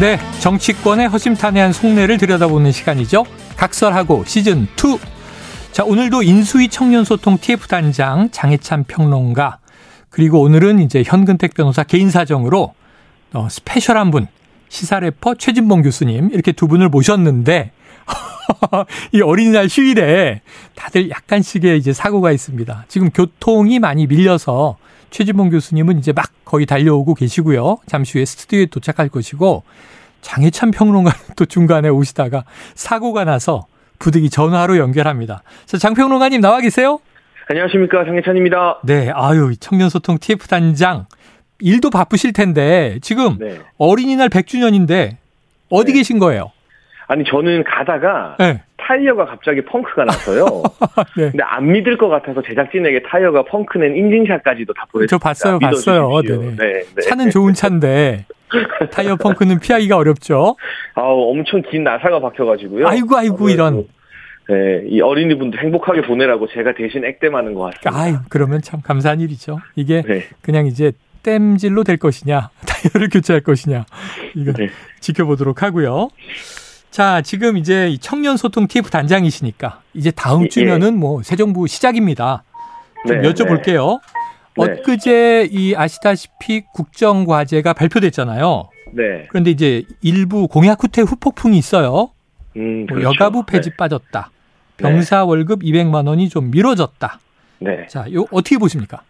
네, 정치권의 허심탄회한 속내를 들여다보는 시간이죠. 각설하고 시즌 2. 자, 오늘도 인수위 청년소통 TF 단장 장해찬 평론가 그리고 오늘은 이제 현근택 변호사 개인 사정으로 어, 스페셜한 분 시사 래퍼 최진봉 교수님 이렇게 두 분을 모셨는데 이 어린이날 휴일에 다들 약간씩의 이제 사고가 있습니다. 지금 교통이 많이 밀려서 최진봉 교수님은 이제 막 거의 달려오고 계시고요. 잠시 후에 스튜디오에 도착할 것이고 장혜찬 평론가 또 중간에 오시다가 사고가 나서 부득이 전화로 연결합니다. 자, 장 평론가님 나와 계세요? 안녕하십니까 장혜찬입니다. 네, 아유 청년소통 TF 단장 일도 바쁘실 텐데 지금 네. 어린이날 100주년인데 어디 네. 계신 거예요? 아니 저는 가다가 네. 타이어가 갑자기 펑크가 났어요. 네. 근데 안 믿을 것 같아서 제작진에게 타이어가 펑크낸 인증샷까지도 다 보냈어요. 저 봤어요, 봤어요. 네, 네. 차는 좋은 차인데 타이어 펑크는 피하기가 어렵죠. 아, 엄청 긴 나사가 박혀가지고요. 아이고, 아이고 이런. 네, 이 어린이분들 행복하게 보내라고 제가 대신 액땜하는 것 같습니다. 아유, 그러면 참 감사한 일이죠. 이게 네. 그냥 이제 땜질로 될 것이냐, 타이어를 교체할 것이냐, 이거 네. 지켜보도록 하고요. 자, 지금 이제 청년 소통 TF 단장이시니까 이제 다음 예, 주면은 예. 뭐새 정부 시작입니다. 좀 네, 여쭤볼게요. 네. 엊그제 이 아시다시피 국정과제가 발표됐잖아요. 네. 그런데 이제 일부 공약 후퇴 후폭풍이 있어요. 음, 뭐 그렇죠. 뭐 여가부 폐지 네. 빠졌다. 병사 네. 월급 200만 원이 좀 미뤄졌다. 네. 자, 요 어떻게 보십니까?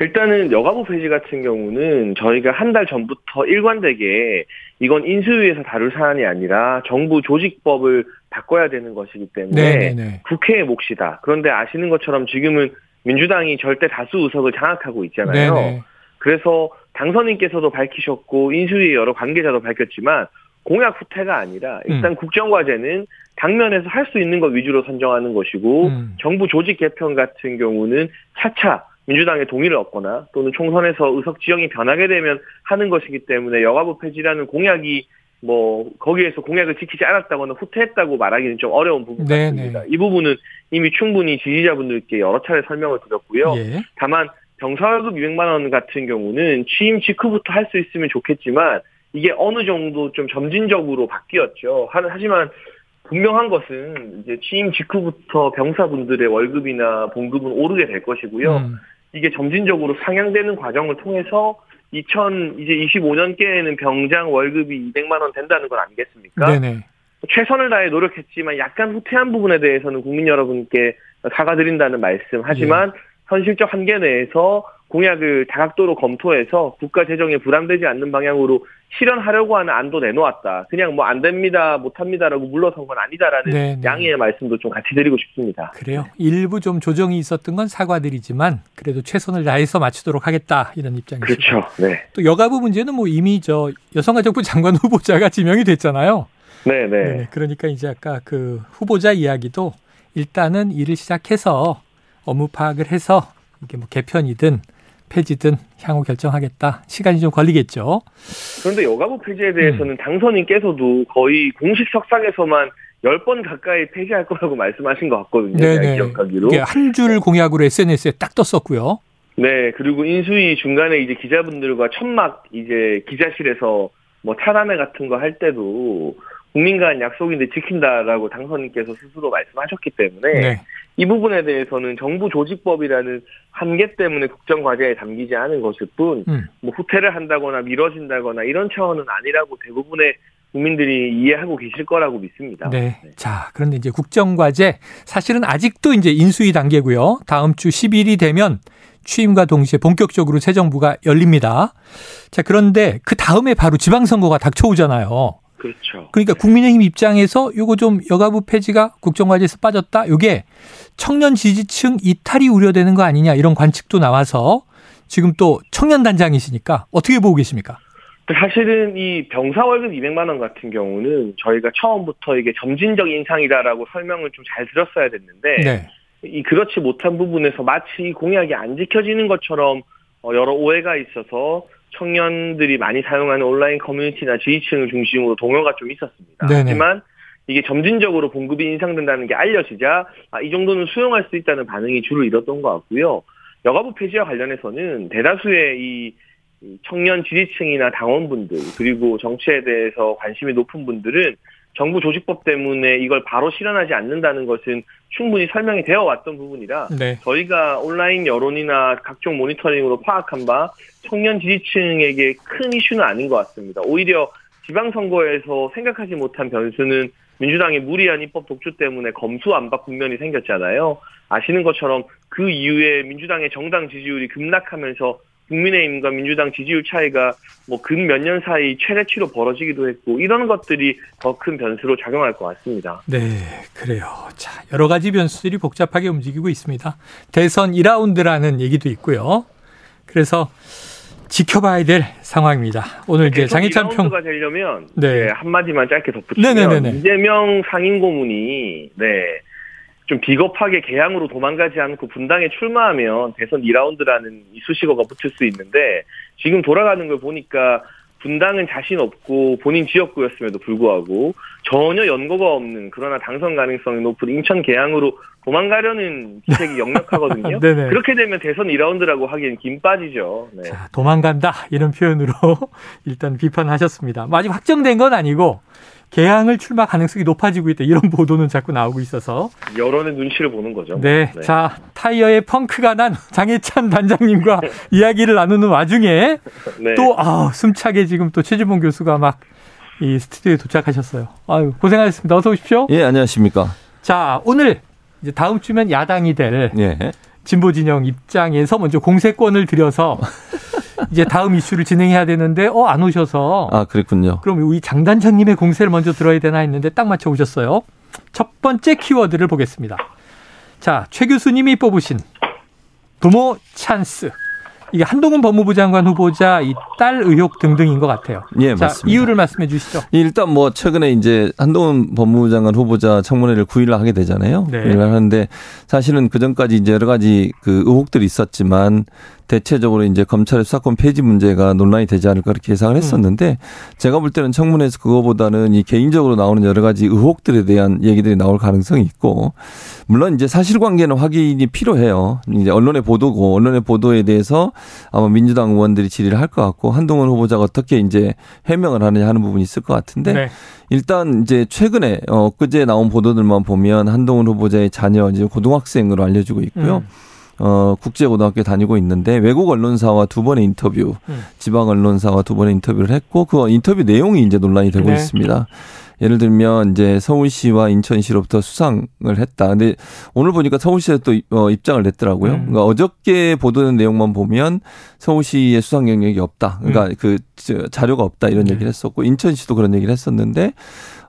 일단은 여가부 폐지 같은 경우는 저희가 한 달 전부터 일관되게 이건 인수위에서 다룰 사안이 아니라 정부 조직법을 바꿔야 되는 것이기 때문에 네네네. 네, 네. 국회의 몫이다. 그런데 아시는 것처럼 지금은 민주당이 절대 다수 의석을 장악하고 있잖아요. 네네. 그래서 당선인께서도 밝히셨고 인수위 여러 관계자도 밝혔지만 공약 후퇴가 아니라 일단 음. 국정과제는 당면에서 할 수 있는 것 위주로 선정하는 것이고 음. 정부 조직 개편 같은 경우는 차차 민주당의 동의를 얻거나 또는 총선에서 의석 지형이 변하게 되면 하는 것이기 때문에 여가부 폐지라는 공약이 뭐 거기에서 공약을 지키지 않았다거나 후퇴했다고 말하기는 좀 어려운 부분 네네. 같습니다. 이 부분은 이미 충분히 지지자분들께 여러 차례 설명을 드렸고요. 예. 다만 병사월급 200만 원 같은 경우는 취임 직후부터 할 수 있으면 좋겠지만 이게 어느 정도 좀 점진적으로 바뀌었죠. 하지만 분명한 것은 이제 취임 직후부터 병사분들의 월급이나 봉급은 오르게 될 것이고요. 음. 이게 점진적으로 상향되는 과정을 통해서 2000 이제 25년께에는 병장 월급이 200만 원 된다는 건 아니겠습니까? 네네. 최선을 다해 노력했지만 약간 후퇴한 부분에 대해서는 국민 여러분께 사과드린다는 말씀. 하지만 예. 현실적 한계 내에서 공약을 다각도로 검토해서 국가 재정에 부담되지 않는 방향으로 실현하려고 하는 안도 내놓았다. 그냥 뭐 안 됩니다, 못 합니다라고 물러선 건 아니다라는 네, 네. 양해의 말씀도 좀 같이 드리고 싶습니다. 그래요. 일부 좀 조정이 있었던 건 사과드리지만 그래도 최선을 다해서 맞추도록 하겠다 이런 입장이시죠. 그렇죠. 네. 또 여가부 문제는 뭐 이미 저 여성가족부 장관 후보자가 지명이 됐잖아요. 네, 네. 네 그러니까 이제 아까 그 후보자 이야기도 일단은 일을 시작해서 업무 파악을 해서 이게 뭐 개편이든 폐지든 향후 결정하겠다. 시간이 좀 걸리겠죠. 그런데 여가부 폐지에 대해서는 음. 당선인께서도 거의 공식 석상에서만 10번 가까이 폐지할 거라고 말씀하신 것 같거든요. 네네. 기억하기로. 한줄 공약으로 SNS에 딱 떴었고요. 네, 그리고 인수위 중간에 이제 기자분들과 천막 이제 기자실에서 뭐 차람회 같은 거 할 때도 국민 간 약속인데 지킨다라고 당선인께서 스스로 말씀하셨기 때문에 네. 이 부분에 대해서는 정부 조직법이라는 한계 때문에 국정 과제에 담기지 않은 것일 뿐, 음. 뭐 후퇴를 한다거나 미뤄진다거나 이런 차원은 아니라고 대부분의 국민들이 이해하고 계실 거라고 믿습니다. 네. 네. 자, 그런데 이제 국정 과제 사실은 아직도 이제 인수위 단계고요. 다음 주 10일이 되면 취임과 동시에 본격적으로 새 정부가 열립니다. 자, 그런데 그 다음에 바로 지방선거가 닥쳐오잖아요. 그렇죠. 그러니까 국민의힘 입장에서 요거 좀 여가부 폐지가 국정과제에서 빠졌다. 요게 청년 지지층 이탈이 우려되는 거 아니냐 이런 관측도 나와서 지금 또 청년 단장이시니까 어떻게 보고 계십니까? 사실은 이 병사 월급 200만 원 같은 경우는 저희가 처음부터 이게 점진적 인상이다라고 설명을 좀 잘 들었어야 됐는데 네. 이 그렇지 못한 부분에서 마치 공약이 안 지켜지는 것처럼 어, 여러 오해가 있어서 청년들이 많이 사용하는 온라인 커뮤니티나 지지층을 중심으로 동요가 좀 있었습니다. 네네. 하지만 이게 점진적으로 공급이 인상된다는 게 알려지자 아, 이 정도는 수용할 수 있다는 반응이 줄을 잃었던 것 같고요. 여가부 폐지와 관련해서는 대다수의 이 청년 지지층이나 당원분들 그리고 정치에 대해서 관심이 높은 분들은 정부 조직법 때문에 이걸 바로 실현하지 않는다는 것은 충분히 설명이 되어 왔던 부분이라 네. 저희가 온라인 여론이나 각종 모니터링으로 파악한 바 청년 지지층에게 큰 이슈는 아닌 것 같습니다. 오히려 지방선거에서 생각하지 못한 변수는 민주당의 무리한 입법 독주 때문에 검수안박 국면이 생겼잖아요. 아시는 것처럼 그 이후에 민주당의 정당 지지율이 급락하면서 국민의힘과 민주당 지지율 차이가 뭐 근 몇 년 사이 최대치로 벌어지기도 했고 이런 것들이 더 큰 변수로 작용할 것 같습니다. 네, 그래요. 자, 여러 가지 변수들이 복잡하게 움직이고 있습니다. 대선 2라운드라는 얘기도 있고요. 그래서 지켜봐야 될 상황입니다. 오늘 이제 장희찬 평. 가 되려면 네. 네. 한마디만 짧게 덧붙이면 네네네네. 이재명 상임 고문이 네. 좀 비겁하게 개항으로 도망가지 않고 분당에 출마하면 대선 2라운드라는 이 수식어가 붙을 수 있는데 지금 돌아가는 걸 보니까 분당은 자신 없고 본인 지역구였음에도 불구하고 전혀 연고가 없는 그러나 당선 가능성이 높은 인천 개항으로 도망가려는 기색이 역력하거든요. 그렇게 되면 대선 2라운드라고 하기엔 김 빠지죠. 네. 자, 도망간다 이런 표현으로 일단 비판하셨습니다. 뭐 아직 확정된 건 아니고 개항을 출마 가능성이 높아지고 있다. 이런 보도는 자꾸 나오고 있어서 여론의 눈치를 보는 거죠. 네. 네. 자, 타이어에 펑크가 난 장혜찬 단장님과 이야기를 나누는 와중에 네. 또 아, 숨차게 지금 또 최지봉 교수가 막 이 스튜디오에 도착하셨어요. 아유, 고생하셨습니다. 어서 오십시오. 예, 안녕하십니까. 자, 오늘 이제 다음 주면 야당이 될 예. 진보 진영 입장에서 먼저 공세권을 들여서 이제 다음 이슈를 진행해야 되는데 어 안 오셔서 아 그랬군요. 그럼 우리 장단장님의 공세를 먼저 들어야 되나 했는데 딱 맞춰 오셨어요. 첫 번째 키워드를 보겠습니다. 자, 최 교수님이 뽑으신 부모 찬스. 이게 한동훈 법무부 장관 후보자 이 딸 의혹 등등인 것 같아요. 예, 자, 맞습니다. 이유를 말씀해 주시죠. 일단 뭐 최근에 이제 한동훈 법무부 장관 후보자 청문회를 9일 날 하게 되잖아요. 네. 9일 날 하는데 사실은 그 전까지 이제 여러 가지 그 의혹들이 있었지만 대체적으로 이제 검찰의 수사권 폐지 문제가 논란이 되지 않을까 그렇게 예상을 음. 했었는데 음. 제가 볼 때는 청문회에서 그거보다는 이 개인적으로 나오는 여러 가지 의혹들에 대한 얘기들이 나올 가능성이 있고 물론 이제 사실관계는 확인이 필요해요. 이제 언론의 보도고 언론의 보도에 대해서 아마 민주당 의원들이 질의를 할 것 같고 한동훈 후보자가 어떻게 이제 해명을 하느냐 하는 부분이 있을 것 같은데 네. 일단 이제 최근에 어 그제 나온 보도들만 보면 한동훈 후보자의 자녀 이제 고등학생으로 알려지고 있고요. 음. 어, 국제고등학교 다니고 있는데 외국 언론사와 두 번의 인터뷰, 음. 지방 언론사와 두 번의 인터뷰를 했고 그 인터뷰 내용이 이제 논란이 되고 네. 있습니다. 예를 들면 이제 서울시와 인천시로부터 수상을 했다. 근데 오늘 보니까 서울시에 또 어, 입장을 냈더라고요. 음. 그러니까 어저께 보도된 내용만 보면 서울시의 수상 영역이 없다. 그러니까 음. 그 자료가 없다 이런 네. 얘기를 했었고 인천시도 그런 얘기를 했었는데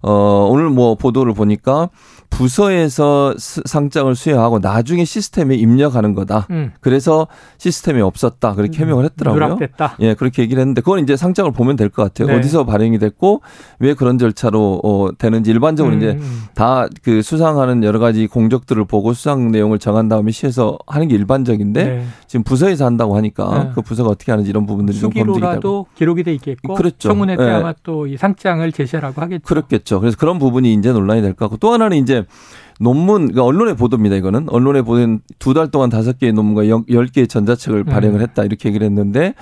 어 오늘 뭐 보도를 보니까 부서에서 상장을 수여하고 나중에 시스템에 입력하는 거다. 음. 그래서 시스템이 없었다. 그렇게 음. 해명을 했더라고요. 누락됐다. 예, 그렇게 얘기를 했는데 그건 이제 상장을 보면 될 것 같아요. 네. 어디서 발행이 됐고 왜 그런 절차로 어, 되는지 일반적으로 음. 이제 음. 다그 수상하는 여러 가지 공적들을 보고 수상 내용을 정한 다음에 시에서 하는 게 일반적인데 네. 지금 부서에서 한다고 하니까 네. 그 부서가 어떻게 하는지 이런 부분들이 좀 검증이 되고 기록이 돼 있겠고 그렇죠. 청문회 때 네. 아마 또 이 상장을 제시하라고 하겠죠. 그렇겠죠. 그래서 그런 부분이 이제 논란이 될 것 같고 또 하나는 이제 논문, 그러니까 언론의 보도입니다, 이거는. 언론의 보도는 두 달 동안 다섯 개의 논문과 열 개의 전자책을 발행을 음. 했다, 이렇게 얘기를 했는데,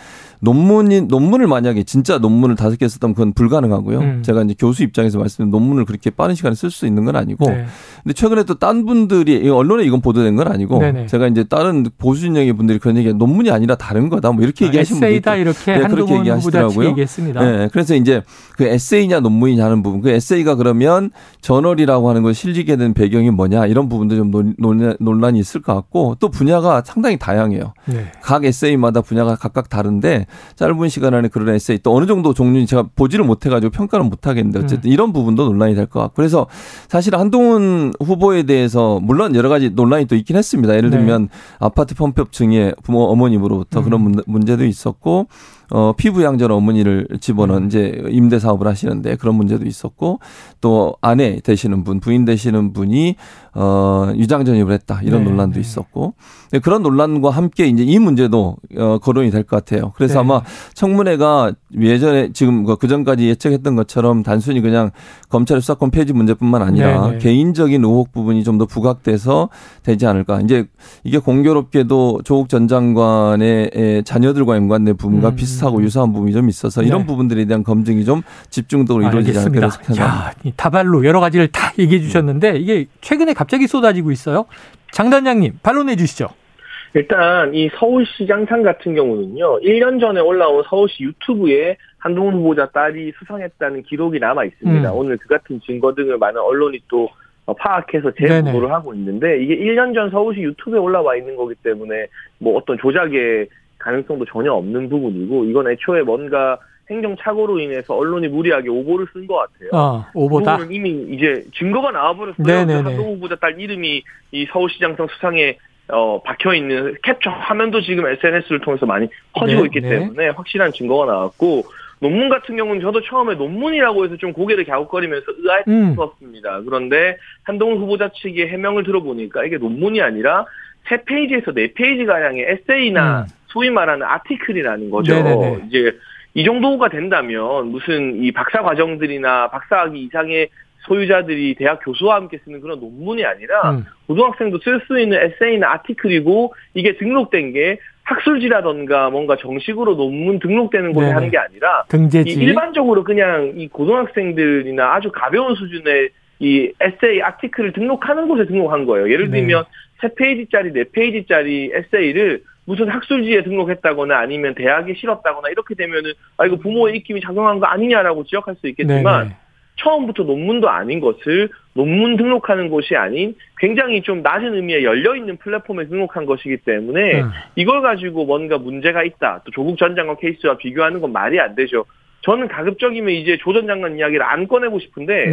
논문이 논문을 만약에 진짜 논문을 다섯 개 썼다면 그건 불가능하고요. 음. 제가 이제 교수 입장에서 말씀드린 논문을 그렇게 빠른 시간에 쓸 수 있는 건 아니고. 네. 근데 최근에 또 딴 분들이 언론에 이건 보도된 건 아니고 네네. 제가 이제 다른 보수 진영의 분들이 그런 얘기 논문이 아니라 다른 거다 뭐 이렇게 아, 얘기하시는 분들 에세이다 이렇게 네, 그렇게 얘기하시더라고요. 얘기했습니다. 네, 그래서 이제 그 에세이냐 논문이냐 하는 부분. 그 에세이가 그러면 저널이라고 하는 걸 실리게 된 배경이 뭐냐 이런 부분도 좀 논, 논란이 있을 것 같고 또 분야가 상당히 다양해요. 네. 각 에세이마다 분야가 각각 다른데 짧은 시간 안에 그런 에세이 또 어느 정도 종류 제가 보지를 못해가지고 평가를 못하겠는데 어쨌든 음. 이런 부분도 논란이 될 것 같고 그래서 사실 한동훈 후보에 대해서 물론 여러 가지 논란이 또 있긴 했습니다. 예를 네. 들면 네. 아파트 펌프업 증에 부모 어머님으로부터 음. 그런 문제도 있었고 어, 피부양전 어머니를 집어넣은 음. 이제 임대 사업을 하시는데 그런 문제도 있었고 또 아내 되시는 분, 부인 되시는 분이 어, 유장 전입을 했다. 이런 네, 논란도 네. 있었고. 그런 논란과 함께 이제 이 문제도 어, 거론이 될 것 같아요. 그래서 네. 아마 청문회가 예전에 지금 그 전까지 예측했던 것처럼 단순히 그냥 검찰의 수사권 폐지 문제뿐만 아니라 네, 네. 개인적인 의혹 부분이 좀 더 부각돼서 되지 않을까. 이제 이게 공교롭게도 조국 전 장관의 자녀들과 연관된 부분과 음. 비슷 하고 유사한 부분이 좀 있어서 이런 네. 부분들에 대한 검증이 좀 집중적으로 이루어지지 않을까 생각합니다. 다발로 여러 가지를 다 얘기해 주셨는데 이게 최근에 갑자기 쏟아지고 있어요. 장 단장님 반론해 주시죠. 일단 이 서울시장상 같은 경우는요. 1년 전에 올라온 서울시 유튜브에 한동훈 후보자 딸이 수상했다는 기록이 남아 있습니다. 음. 오늘 그 같은 증거 등을 많은 언론이 또 파악해서 재보도를 하고 있는데 이게 1년 전 서울시 유튜브에 올라와 있는 거기 때문에 뭐 어떤 조작의 가능성도 전혀 없는 부분이고 이건 애초에 뭔가 행정 착오로 인해서 언론이 무리하게 오보를 쓴 것 같아요. 아, 오보다. 그 이미 이제 증거가 나와버렸어요. 한동훈 후보자 딸 이름이 이 서울시장성 수상에 어, 박혀 있는 캡처 화면도 지금 SNS를 통해서 많이 퍼지고 네, 있기 네. 때문에 확실한 증거가 나왔고 논문 같은 경우는 저도 처음에 논문이라고 해서 좀 고개를 갸웃거리면서 의아했었습니다. 음. 그런데 한동훈 후보자 측의 해명을 들어보니까 이게 논문이 아니라 세 페이지에서 네 페이지 가량의 에세이나 음. 소위 말하는 article이라는 거죠. 네네네. 이제 이 정도가 된다면 무슨 이 박사 과정들이나 박사학위 이상의 소유자들이 대학 교수와 함께 쓰는 그런 논문이 아니라 음. 고등학생도 쓸 수 있는 에세이나 article이고 이게 등록된 게 학술지라던가 뭔가 정식으로 논문 등록되는 곳에 네 하는 게 아니라 등재지. 일반적으로 그냥 이 고등학생들이나 아주 가벼운 수준의 이 에세이 아티클을 등록하는 곳에 등록한 거예요. 예를 네. 들면 네. 3페이지짜리, 4페이지짜리 에세이를 무슨 학술지에 등록했다거나 아니면 대학에 실었다거나 이렇게 되면은 아 이거 부모의 입김이 작용한 거 아니냐라고 지적할 수 있겠지만 네네. 처음부터 논문도 아닌 것을 논문 등록하는 곳이 아닌 굉장히 좀 낮은 의미의 열려 있는 플랫폼에 등록한 것이기 때문에 음. 이걸 가지고 뭔가 문제가 있다. 또 조국 전 장관 케이스와 비교하는 건 말이 안 되죠. 저는 가급적이면 이제 조 전 장관 이야기를 안 꺼내고 싶은데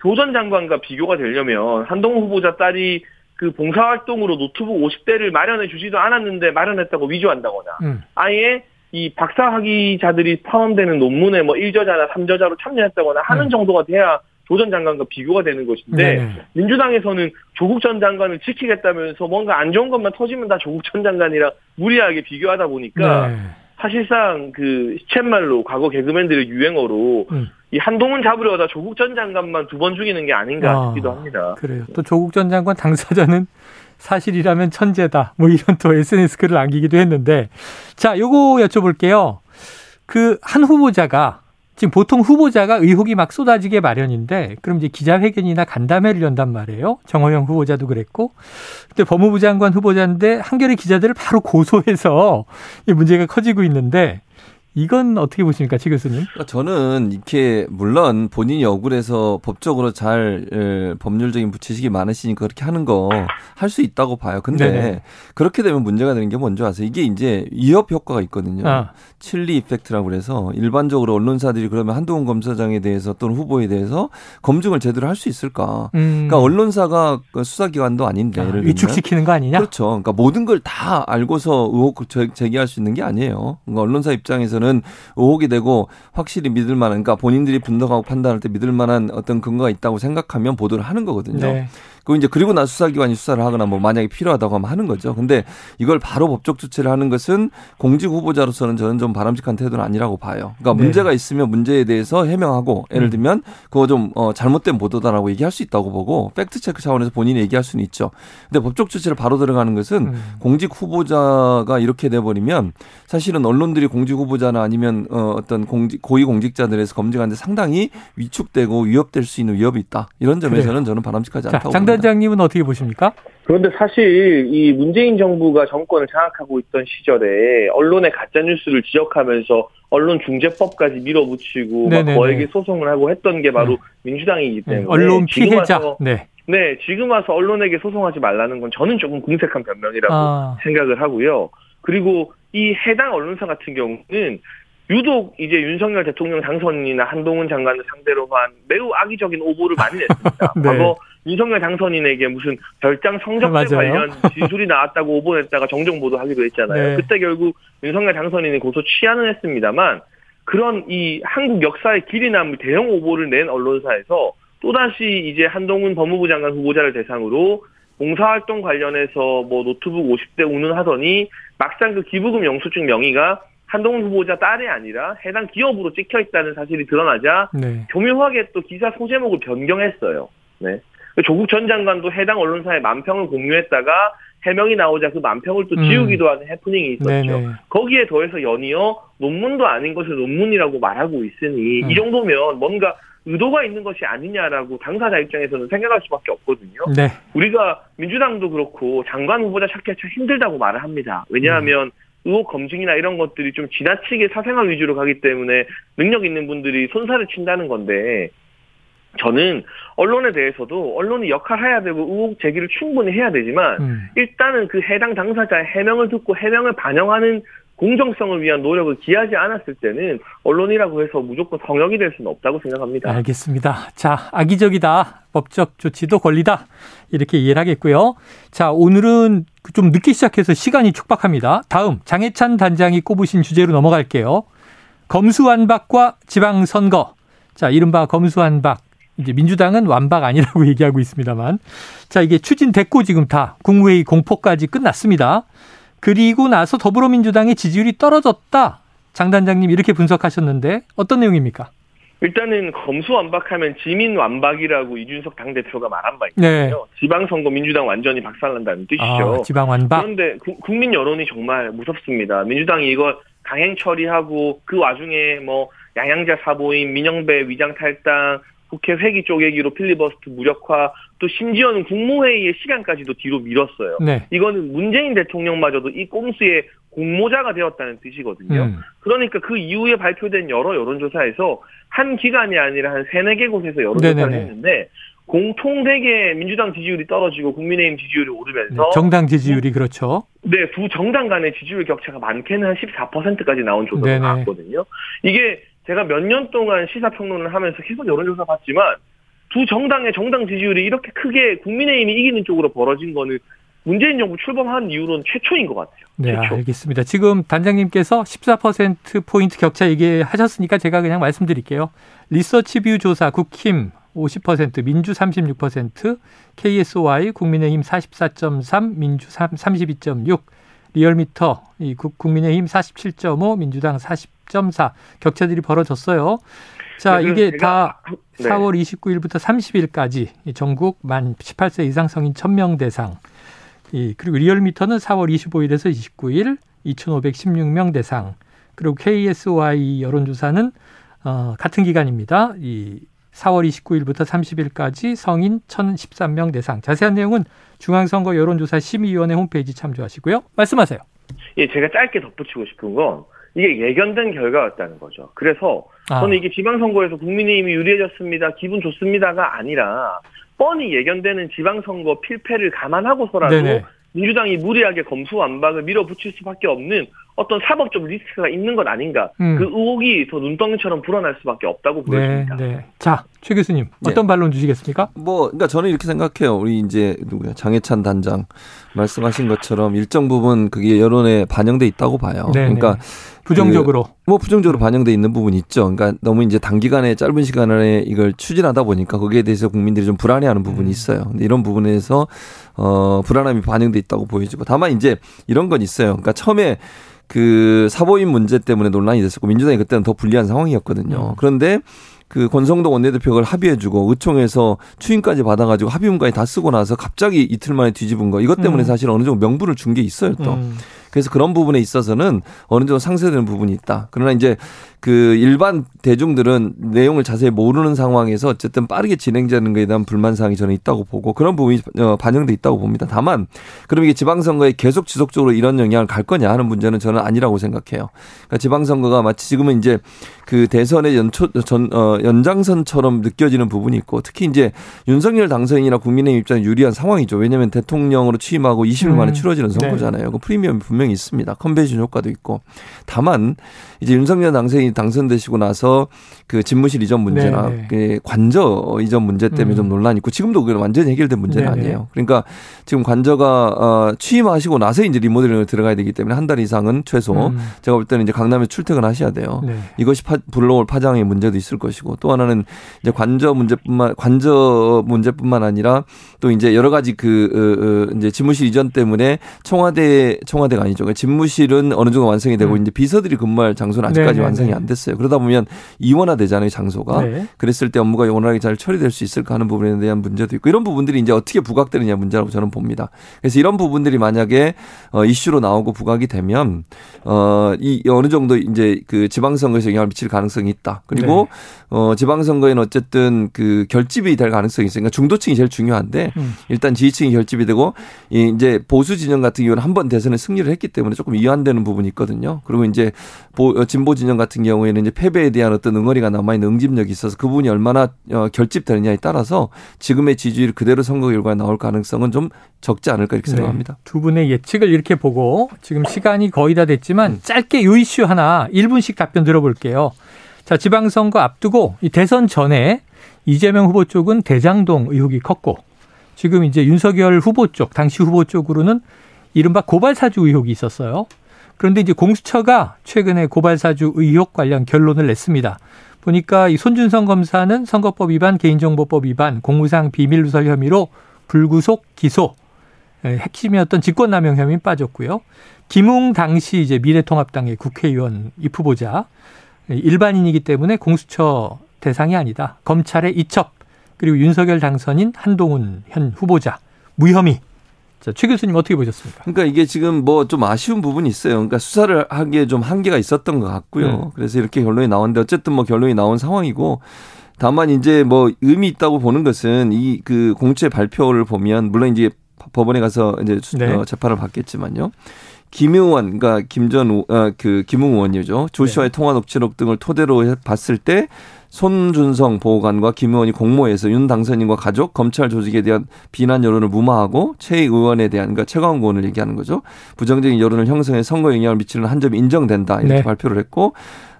조전 장관과 비교가 되려면 한동훈 후보자 딸이 그 봉사활동으로 노트북 50대를 마련해 주지도 않았는데 마련했다고 위조한다거나 음. 아예 이 박사학위자들이 포함되는 논문에 뭐 1저자나 3저자로 참여했다거나 하는 음. 정도가 돼야 조전 장관과 비교가 되는 것인데 네 민주당에서는 조국 전 장관을 지키겠다면서 뭔가 안 좋은 것만 터지면 다 조국 전 장관이랑 무리하게 비교하다 보니까 네. 사실상 그 시쳇말로 과거 개그맨들의 유행어로 음. 이 한동훈 잡으려다 조국 전 장관만 두 번 죽이는 게 아닌가 아, 싶기도 합니다. 그래요. 또 조국 전 장관 당사자는 사실이라면 천재다. 뭐 이런 또 SNS 글을 남기기도 했는데 자, 요거 여쭤볼게요. 그 한 후보자가 지금 보통 후보자가 의혹이 막 쏟아지게 마련인데 그럼 이제 기자회견이나 간담회를 연단 말이에요. 정호영 후보자도 그랬고. 근데 법무부 장관 후보자인데 한겨레 기자들을 바로 고소해서 이 문제가 커지고 있는데 이건 어떻게 보십니까, 치 교수님? 그러니까 저는 이렇게 물론 본인이 억울해서 법적으로 잘 에, 법률적인 부채식이 많으시니까 그렇게 하는 거 할 수 있다고 봐요. 근데 네네. 그렇게 되면 문제가 되는 게 뭔지 아세요? 이게 이제 위협 효과가 있거든요. 아. 칠리 이펙트라고 그래서 일반적으로 언론사들이 그러면 한동훈 검사장에 대해서 또는 후보에 대해서 검증을 제대로 할 수 있을까? 음. 그러니까 언론사가 그 수사기관도 아닌데 아, 위축시키는 거 아니냐? 그렇죠. 그러니까 모든 걸 다 알고서 의혹 제기할 수 있는 게 아니에요. 그러니까 언론사 입장에서는 보면은 의혹이 되고 확실히 믿을 만한 그러니까 본인들이 분석하고 판단할 때 믿을 만한 어떤 근거가 있다고 생각하면 보도를 하는 거거든요. 네. 그 이제 그리고 나 수사기관이 수사를 하거나 뭐 만약에 필요하다고 하면 하는 거죠. 근데 이걸 바로 법적 조치를 하는 것은 공직 후보자로서는 저는 좀 바람직한 태도는 아니라고 봐요. 그러니까 네. 문제가 있으면 문제에 대해서 해명하고 예를 음. 들면 그거 좀 어, 잘못된 보도다라고 얘기할 수 있다고 보고 팩트 체크 차원에서 본인이 얘기할 수는 있죠. 근데 법적 조치를 바로 들어가는 것은 음. 공직 후보자가 이렇게 돼 버리면 사실은 언론들이 공직 후보자나 아니면 어, 어떤 공직 고위 공직자들에서 검증하는데 상당히 위축되고 위협될 수 있는 위협이 있다. 이런 점에서는 그래요. 저는 바람직하지 않다고 봅니다. 위원장님은 어떻게 보십니까? 그런데 사실 이 문재인 정부가 정권을 장악하고 있던 시절에 언론의 가짜 뉴스를 지적하면서 언론 중재법까지 밀어붙이고 막 거액의 소송을 하고 했던 게 바로 네. 민주당이기 네, 때문에 네. 언론 피해자. 네. 네, 지금 와서 언론에게 소송하지 말라는 건 저는 조금 궁색한 변명이라고 아. 생각을 하고요. 그리고 이 해당 언론사 같은 경우는 유독 이제 윤석열 대통령 당선인이나 한동훈 장관을 상대로 한 매우 악의적인 오보를 많이 냈습니다. 네. 과거 윤석열 당선인에게 무슨 별장 성적들 관련 진술이 나왔다고 오보냈다가 정정 보도하기도 했잖아요. 네. 그때 결국 윤석열 당선인이 고소 취하는 했습니다만 그런 이 한국 역사의 길이 남은 대형 오보를 낸 언론사에서 또다시 이제 한동훈 법무부 장관 후보자를 대상으로 봉사활동 관련해서 뭐 노트북 50대 운운하더니 막상 그 기부금 영수증 명의가 한동훈 후보자 딸이 아니라 해당 기업으로 찍혀 있다는 사실이 드러나자 네. 교묘하게 또 기사 소제목을 변경했어요. 네. 조국 전 장관도 해당 언론사에 만평을 공유했다가 해명이 나오자 그 만평을 또 음. 지우기도 하는 해프닝이 있었죠. 네네. 거기에 더해서 연이어 논문도 아닌 것을 논문이라고 말하고 있으니 음. 이 정도면 뭔가 의도가 있는 것이 아니냐라고 당사자 입장에서는 생각할 수밖에 없거든요. 네. 우리가 민주당도 그렇고 장관 후보자 찾기가 참 힘들다고 말을 합니다. 왜냐하면 음. 의혹 검증이나 이런 것들이 좀 지나치게 사생활 위주로 가기 때문에 능력 있는 분들이 손살을 친다는 건데 저는 언론에 대해서도 언론이 역할해야 되고 의혹 제기를 충분히 해야 되지만 음. 일단은 그 해당 당사자의 해명을 듣고 해명을 반영하는 공정성을 위한 노력을 기하지 않았을 때는 언론이라고 해서 무조건 성역이 될 수는 없다고 생각합니다. 알겠습니다. 자, 악의적이다. 법적 조치도 권리다. 이렇게 이해를 하겠고요. 자, 오늘은 좀 늦게 시작해서 시간이 촉박합니다. 다음 장해찬 단장이 꼽으신 주제로 넘어갈게요. 검수완박과 지방선거. 자, 이른바 검수완박. 이제 민주당은 완박 아니라고 얘기하고 있습니다만. 자, 이게 추진됐고 지금 다 국무회의 공포까지 끝났습니다. 그리고 나서 더불어민주당의 지지율이 떨어졌다. 장 단장님 이렇게 분석하셨는데 어떤 내용입니까? 일단은 검수 완박하면 지민 완박이라고 이준석 당대표가 말한 바 있거든요. 네. 지방선거 민주당 완전히 박살난다는 뜻이죠. 아, 지방 완박. 그런데 구, 국민 여론이 정말 무섭습니다. 민주당이 이걸 강행 처리하고 그 와중에 뭐 양양자 사보임, 민영배 위장 탈당, 국회 회기 쪼개기로 필리버스트 무력화 또 심지어는 국무회의의 시간까지도 뒤로 밀었어요. 네. 이거는 문재인 대통령마저도 이 꼼수의 공모자가 되었다는 뜻이거든요. 음. 그러니까 그 이후에 발표된 여러 여론조사에서 한 기관이 아니라 한 세네 개 곳에서 여론조사를 네네네. 했는데 공통되게 민주당 지지율이 떨어지고 국민의힘 지지율이 오르면서 네, 정당 지지율이 그렇죠. 네, 두 정당 간의 지지율 격차가 많게는 한 14%까지 나온 조사가 나왔거든요. 이게 제가 몇 년 동안 시사평론을 하면서 계속 여론조사 봤지만 두 정당의 정당 지지율이 이렇게 크게 국민의힘이 이기는 쪽으로 벌어진 거는 문재인 정부 출범한 이후로는 최초인 것 같아요. 네, 최초. 알겠습니다. 지금 단장님께서 14%포인트 격차 얘기하셨으니까 제가 그냥 말씀드릴게요. 리서치뷰 조사 국힘 50%, 민주 36%, KSY 국민의힘 44.3, 민주 32.6, 리얼미터 이 국민의힘 47.5, 민주당 40.4 격차들이 벌어졌어요. 자, 이게 다 네. 4월 29일부터 30일까지 전국 만 18세 이상 성인 1000명 대상. 이 그리고 리얼미터는 4월 25일에서 29일 2,516명 대상. 그리고 KSY 여론조사는 어, 같은 기간입니다. 이 4월 29일부터 30일까지 성인 1,013명 대상. 자세한 내용은 중앙선거 여론조사 심의위원회 홈페이지 참조하시고요. 말씀하세요. 예, 제가 짧게 덧붙이고 싶은 건 이게 예견된 결과였다는 거죠. 그래서 아. 저는 이게 지방선거에서 국민의힘이 유리해졌습니다. 기분 좋습니다가 아니라 뻔히 예견되는 지방선거 필패를 감안하고서라도 네네. 민주당이 무리하게 검수완박을 밀어붙일 수밖에 없는 어떤 사법적 리스크가 있는 것 아닌가. 음. 그 의혹이 더 눈덩이처럼 불어날 수밖에 없다고 네, 보여집니다. 네, 네. 자, 최 교수님 네. 어떤 네. 반론 주시겠습니까? 뭐, 그러니까 저는 이렇게 생각해요. 우리 이제 누구야 장해찬 단장 말씀하신 것처럼 일정 부분 그게 여론에 반영돼 있다고 봐요. 네, 그러니까 네. 부정적으로 그, 뭐 부정적으로 반영돼 있는 부분이 있죠. 그러니까 너무 이제 단기간에 짧은 시간 안에 이걸 추진하다 보니까 거기에 대해서 국민들이 좀 불안해하는 부분이 음. 있어요. 근데 이런 부분에서 어 불안함이 반영돼 있다고 보여지고 다만 이제 이런 건 있어요. 그러니까 처음에 그 사보임 문제 때문에 논란이 됐었고 민주당이 그때는 더 불리한 상황이었거든요. 음. 그런데 그 권성동 원내대표가 합의해주고 의총에서 추인까지 받아가지고 합의문까지 다 쓰고 나서 갑자기 이틀 만에 뒤집은 거 이것 때문에 음. 사실 어느 정도 명분을 준 게 있어요 또. 음. 그래서 그런 부분에 있어서는 어느 정도 상쇄되는 부분이 있다. 그러나 이제 그 일반 대중들은 내용을 자세히 모르는 상황에서 어쨌든 빠르게 진행되는 것에 대한 불만 사항이 저는 있다고 보고 그런 부분이 어, 반영돼 있다고 봅니다. 다만 그럼 이게 지방선거에 계속 지속적으로 이런 영향을 갈 거냐 하는 문제는 저는 아니라고 생각해요. 그러니까 지방선거가 마치 지금은 이제 그 대선의 연초 전 어, 연장선처럼 느껴지는 부분이 있고 특히 이제 윤석열 당선인이나 국민의 입장에 유리한 상황이죠. 왜냐하면 대통령으로 취임하고 20일 만에 음. 치러지는 선거잖아요. 네. 그 프리미엄 분명히 있습니다. 컨벤션 효과도 있고. 다만 이제 윤석열 당선이 당선되시고 나서 그 집무실 이전 문제나 네, 네. 그 관저 이전 문제 때문에 음. 좀 논란이 있고 지금도 그건 완전히 해결된 문제는 네네. 아니에요. 그러니까 지금 관저가 어, 취임하시고 나서 이제 리모델링을 들어가야 되기 때문에 한 달 이상은 최소 음. 제가 볼 때는 이제 강남에 출퇴근하셔야 돼요. 네. 이것이 파, 불러올 파장의 문제도 있을 것이고 또 하나는 이제 관저 문제뿐만 관저 문제뿐만 아니라 또 이제 여러 가지 그 어, 어, 이제 집무실 이전 때문에 청와대 청와대가 아니죠. 그러니까 집무실은 어느 정도 완성이 되고 음. 이제 비서들이 근무할 장소는 아직까지 네네네. 완성이 안 됐어요. 그러다 보면 이원화되잖아요 장소가. 네. 그랬을 때 업무가 원활하게 잘 처리될 수 있을까 하는 부분에 대한 문제도 있고 이런 부분들이 이제 어떻게 부각되느냐 문제라고 저는 봅니다. 그래서 이런 부분들이 만약에 어, 이슈로 나오고 부각이 되면 어이 어느 정도 이제 그 지방선거에서 영향을 미칠 가능성이 있다. 그리고 네. 어 지방선거에는 어쨌든 그 결집이 될 가능성이 있으니까 중도층이 제일 중요한데 음. 일단 지지층이 결집이 되고 이제 보수 진영 같은 경우는 한 번 대선에 승리를 했기 때문에 조금 이완되는 부분이 있거든요. 그리고 이제 어, 진보 진영 같은 경우에는 이제 패배에 대한 어떤 응어리가 남아있는 응집력이 있어서 그 부분이 얼마나 어, 결집되느냐에 따라서 지금의 지지율 그대로 선거 결과가 나올 가능성은 좀 적지 않을까 이렇게 네. 생각합니다. 두 분의 예측을 이렇게 보고 지금 시간이 거의 다 됐지만 음. 짧게 요 이슈 하나 1분씩 답변 들어볼게요. 자, 지방선거 앞두고 이 대선 전에 이재명 후보 쪽은 대장동 의혹이 컸고 지금 이제 윤석열 후보 쪽, 당시 후보 쪽으로는 이른바 고발사주 의혹이 있었어요. 그런데 이제 공수처가 최근에 고발사주 의혹 관련 결론을 냈습니다. 보니까 이 손준성 검사는 선거법 위반, 개인정보법 위반, 공무상 비밀누설 혐의로 불구속 기소. 핵심이었던 직권남용 혐의 빠졌고요. 김웅 당시 이제 미래통합당의 국회의원 입 후보자 일반인이기 때문에 공수처 대상이 아니다. 검찰의 이첩 그리고 윤석열 당선인 한동훈 현 후보자 무혐의 자, 최 교수님 어떻게 보셨습니까? 그러니까 이게 지금 뭐 좀 아쉬운 부분이 있어요. 그러니까 수사를 하기에 좀 한계가 있었던 것 같고요. 음. 그래서 이렇게 결론이 나왔는데 어쨌든 뭐 결론이 나온 상황이고 다만 이제 뭐 의미 있다고 보는 것은 이 그 공채 발표를 보면 물론 이제 법원에 가서 이제 네. 어, 재판을 받겠지만요. 김의원, 그러니까 김전 어, 그 김웅 의원이죠. 조시와의 네. 통화 녹취록 등을 토대로 봤을 때 손준성 보호관과 김 의원이 공모해서 윤 당선인과 가족, 검찰 조직에 대한 비난 여론을 무마하고 최 의원에 대한 그러니까 최강원 의원을 얘기하는 거죠. 부정적인 여론을 형성해 선거 영향을 미치는 한 점이 인정된다 이렇게 네. 발표를 했고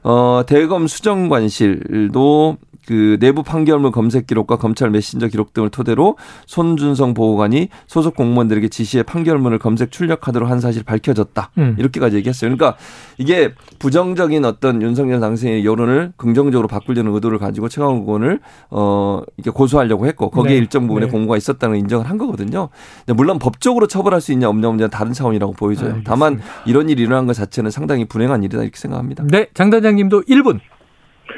어 대검 수정관실도 그 내부 판결문 검색 기록과 검찰 메신저 기록 등을 토대로 손준성 보호관이 소속 공무원들에게 지시해 판결문을 검색 출력하도록 한 사실 밝혀졌다. 음. 이렇게까지 얘기했어요. 그러니까 이게 부정적인 어떤 윤석열 당선인의 여론을 긍정적으로 바꾸려는 의도를 가지고 최강욱 의원을 어 이렇게 고소하려고 했고 거기에 네. 일정 부분의 네. 공고가 있었다는 인정을 한 거거든요. 물론 법적으로 처벌할 수 있냐 없냐 없냐 다른 차원이라고 보여져요. 알겠습니다. 다만 이런 일이 일어난 것 자체는 상당히 불행한 일이다 이렇게 생각합니다. 네, 장 단장님도 1분.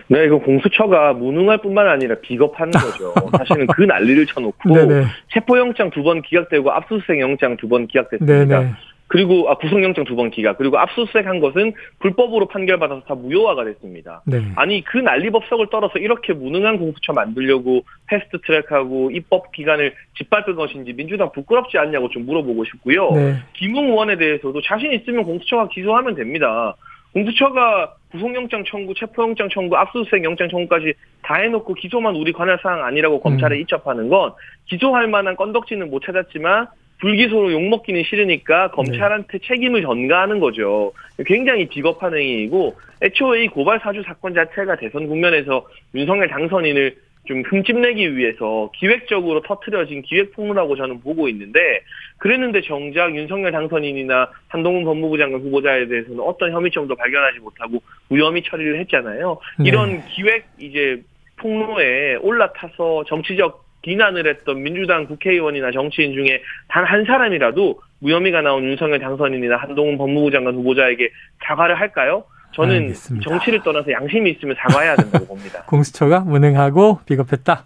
네, 이거 공수처가 무능할 뿐만 아니라 비겁한 거죠. 사실은 그 난리를 쳐놓고 네네. 체포영장 두 번 기각되고 압수수색 영장 두 번 기각됐습니다. 네네. 그리고 아, 구속영장 두 번 기각 그리고 압수수색한 것은 불법으로 판결받아서 다 무효화가 됐습니다. 네. 아니 그 난리법석을 떨어서 이렇게 무능한 공수처 만들려고 패스트트랙하고 입법 기간을 짓밟은 것인지 민주당 부끄럽지 않냐고 좀 물어보고 싶고요. 네. 김웅 의원에 대해서도 자신 있으면 공수처가 기소하면 됩니다. 공수처가 구속영장 청구, 체포영장 청구, 압수수색 영장 청구까지 다 해놓고 기소만 우리 관할 사항 아니라고 검찰에 음. 이첩하는 건 기소할 만한 건덕지는 못 찾았지만 불기소로 욕먹기는 싫으니까 검찰한테 네. 책임을 전가하는 거죠. 굉장히 비겁한 행위이고 애초에 이 고발 사주 사건 자체가 대선 국면에서 윤석열 당선인을 좀 흠집내기 위해서 기획적으로 터트려진 기획 폭로라고 저는 보고 있는데 그랬는데 정작 윤석열 당선인이나 한동훈 법무부 장관 후보자에 대해서는 어떤 혐의점도 발견하지 못하고 무혐의 처리를 했잖아요. 네. 이런 기획 이제 폭로에 올라타서 정치적 비난을 했던 민주당 국회의원이나 정치인 중에 단 한 사람이라도 무혐의가 나온 윤석열 당선인이나 한동훈 법무부 장관 후보자에게 사과를 할까요? 저는 알겠습니다. 정치를 떠나서 양심이 있으면 사과해야 된다고 봅니다. 공수처가 무능하고 비겁했다.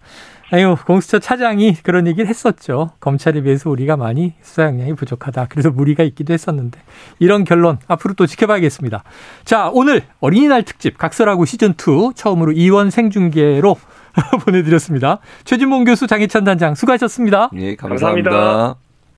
아유, 공수처 차장이 그런 얘기를 했었죠. 검찰에 비해서 우리가 많이 수사 역량이 부족하다. 그래서 무리가 있기도 했었는데 이런 결론 앞으로 또 지켜봐야겠습니다. 자, 오늘 어린이날 특집 각설하고 시즌 2 처음으로 이원 생중계로 보내드렸습니다. 최진봉 교수 장희찬 단장 수고하셨습니다. 예, 감사합니다. 감사합니다.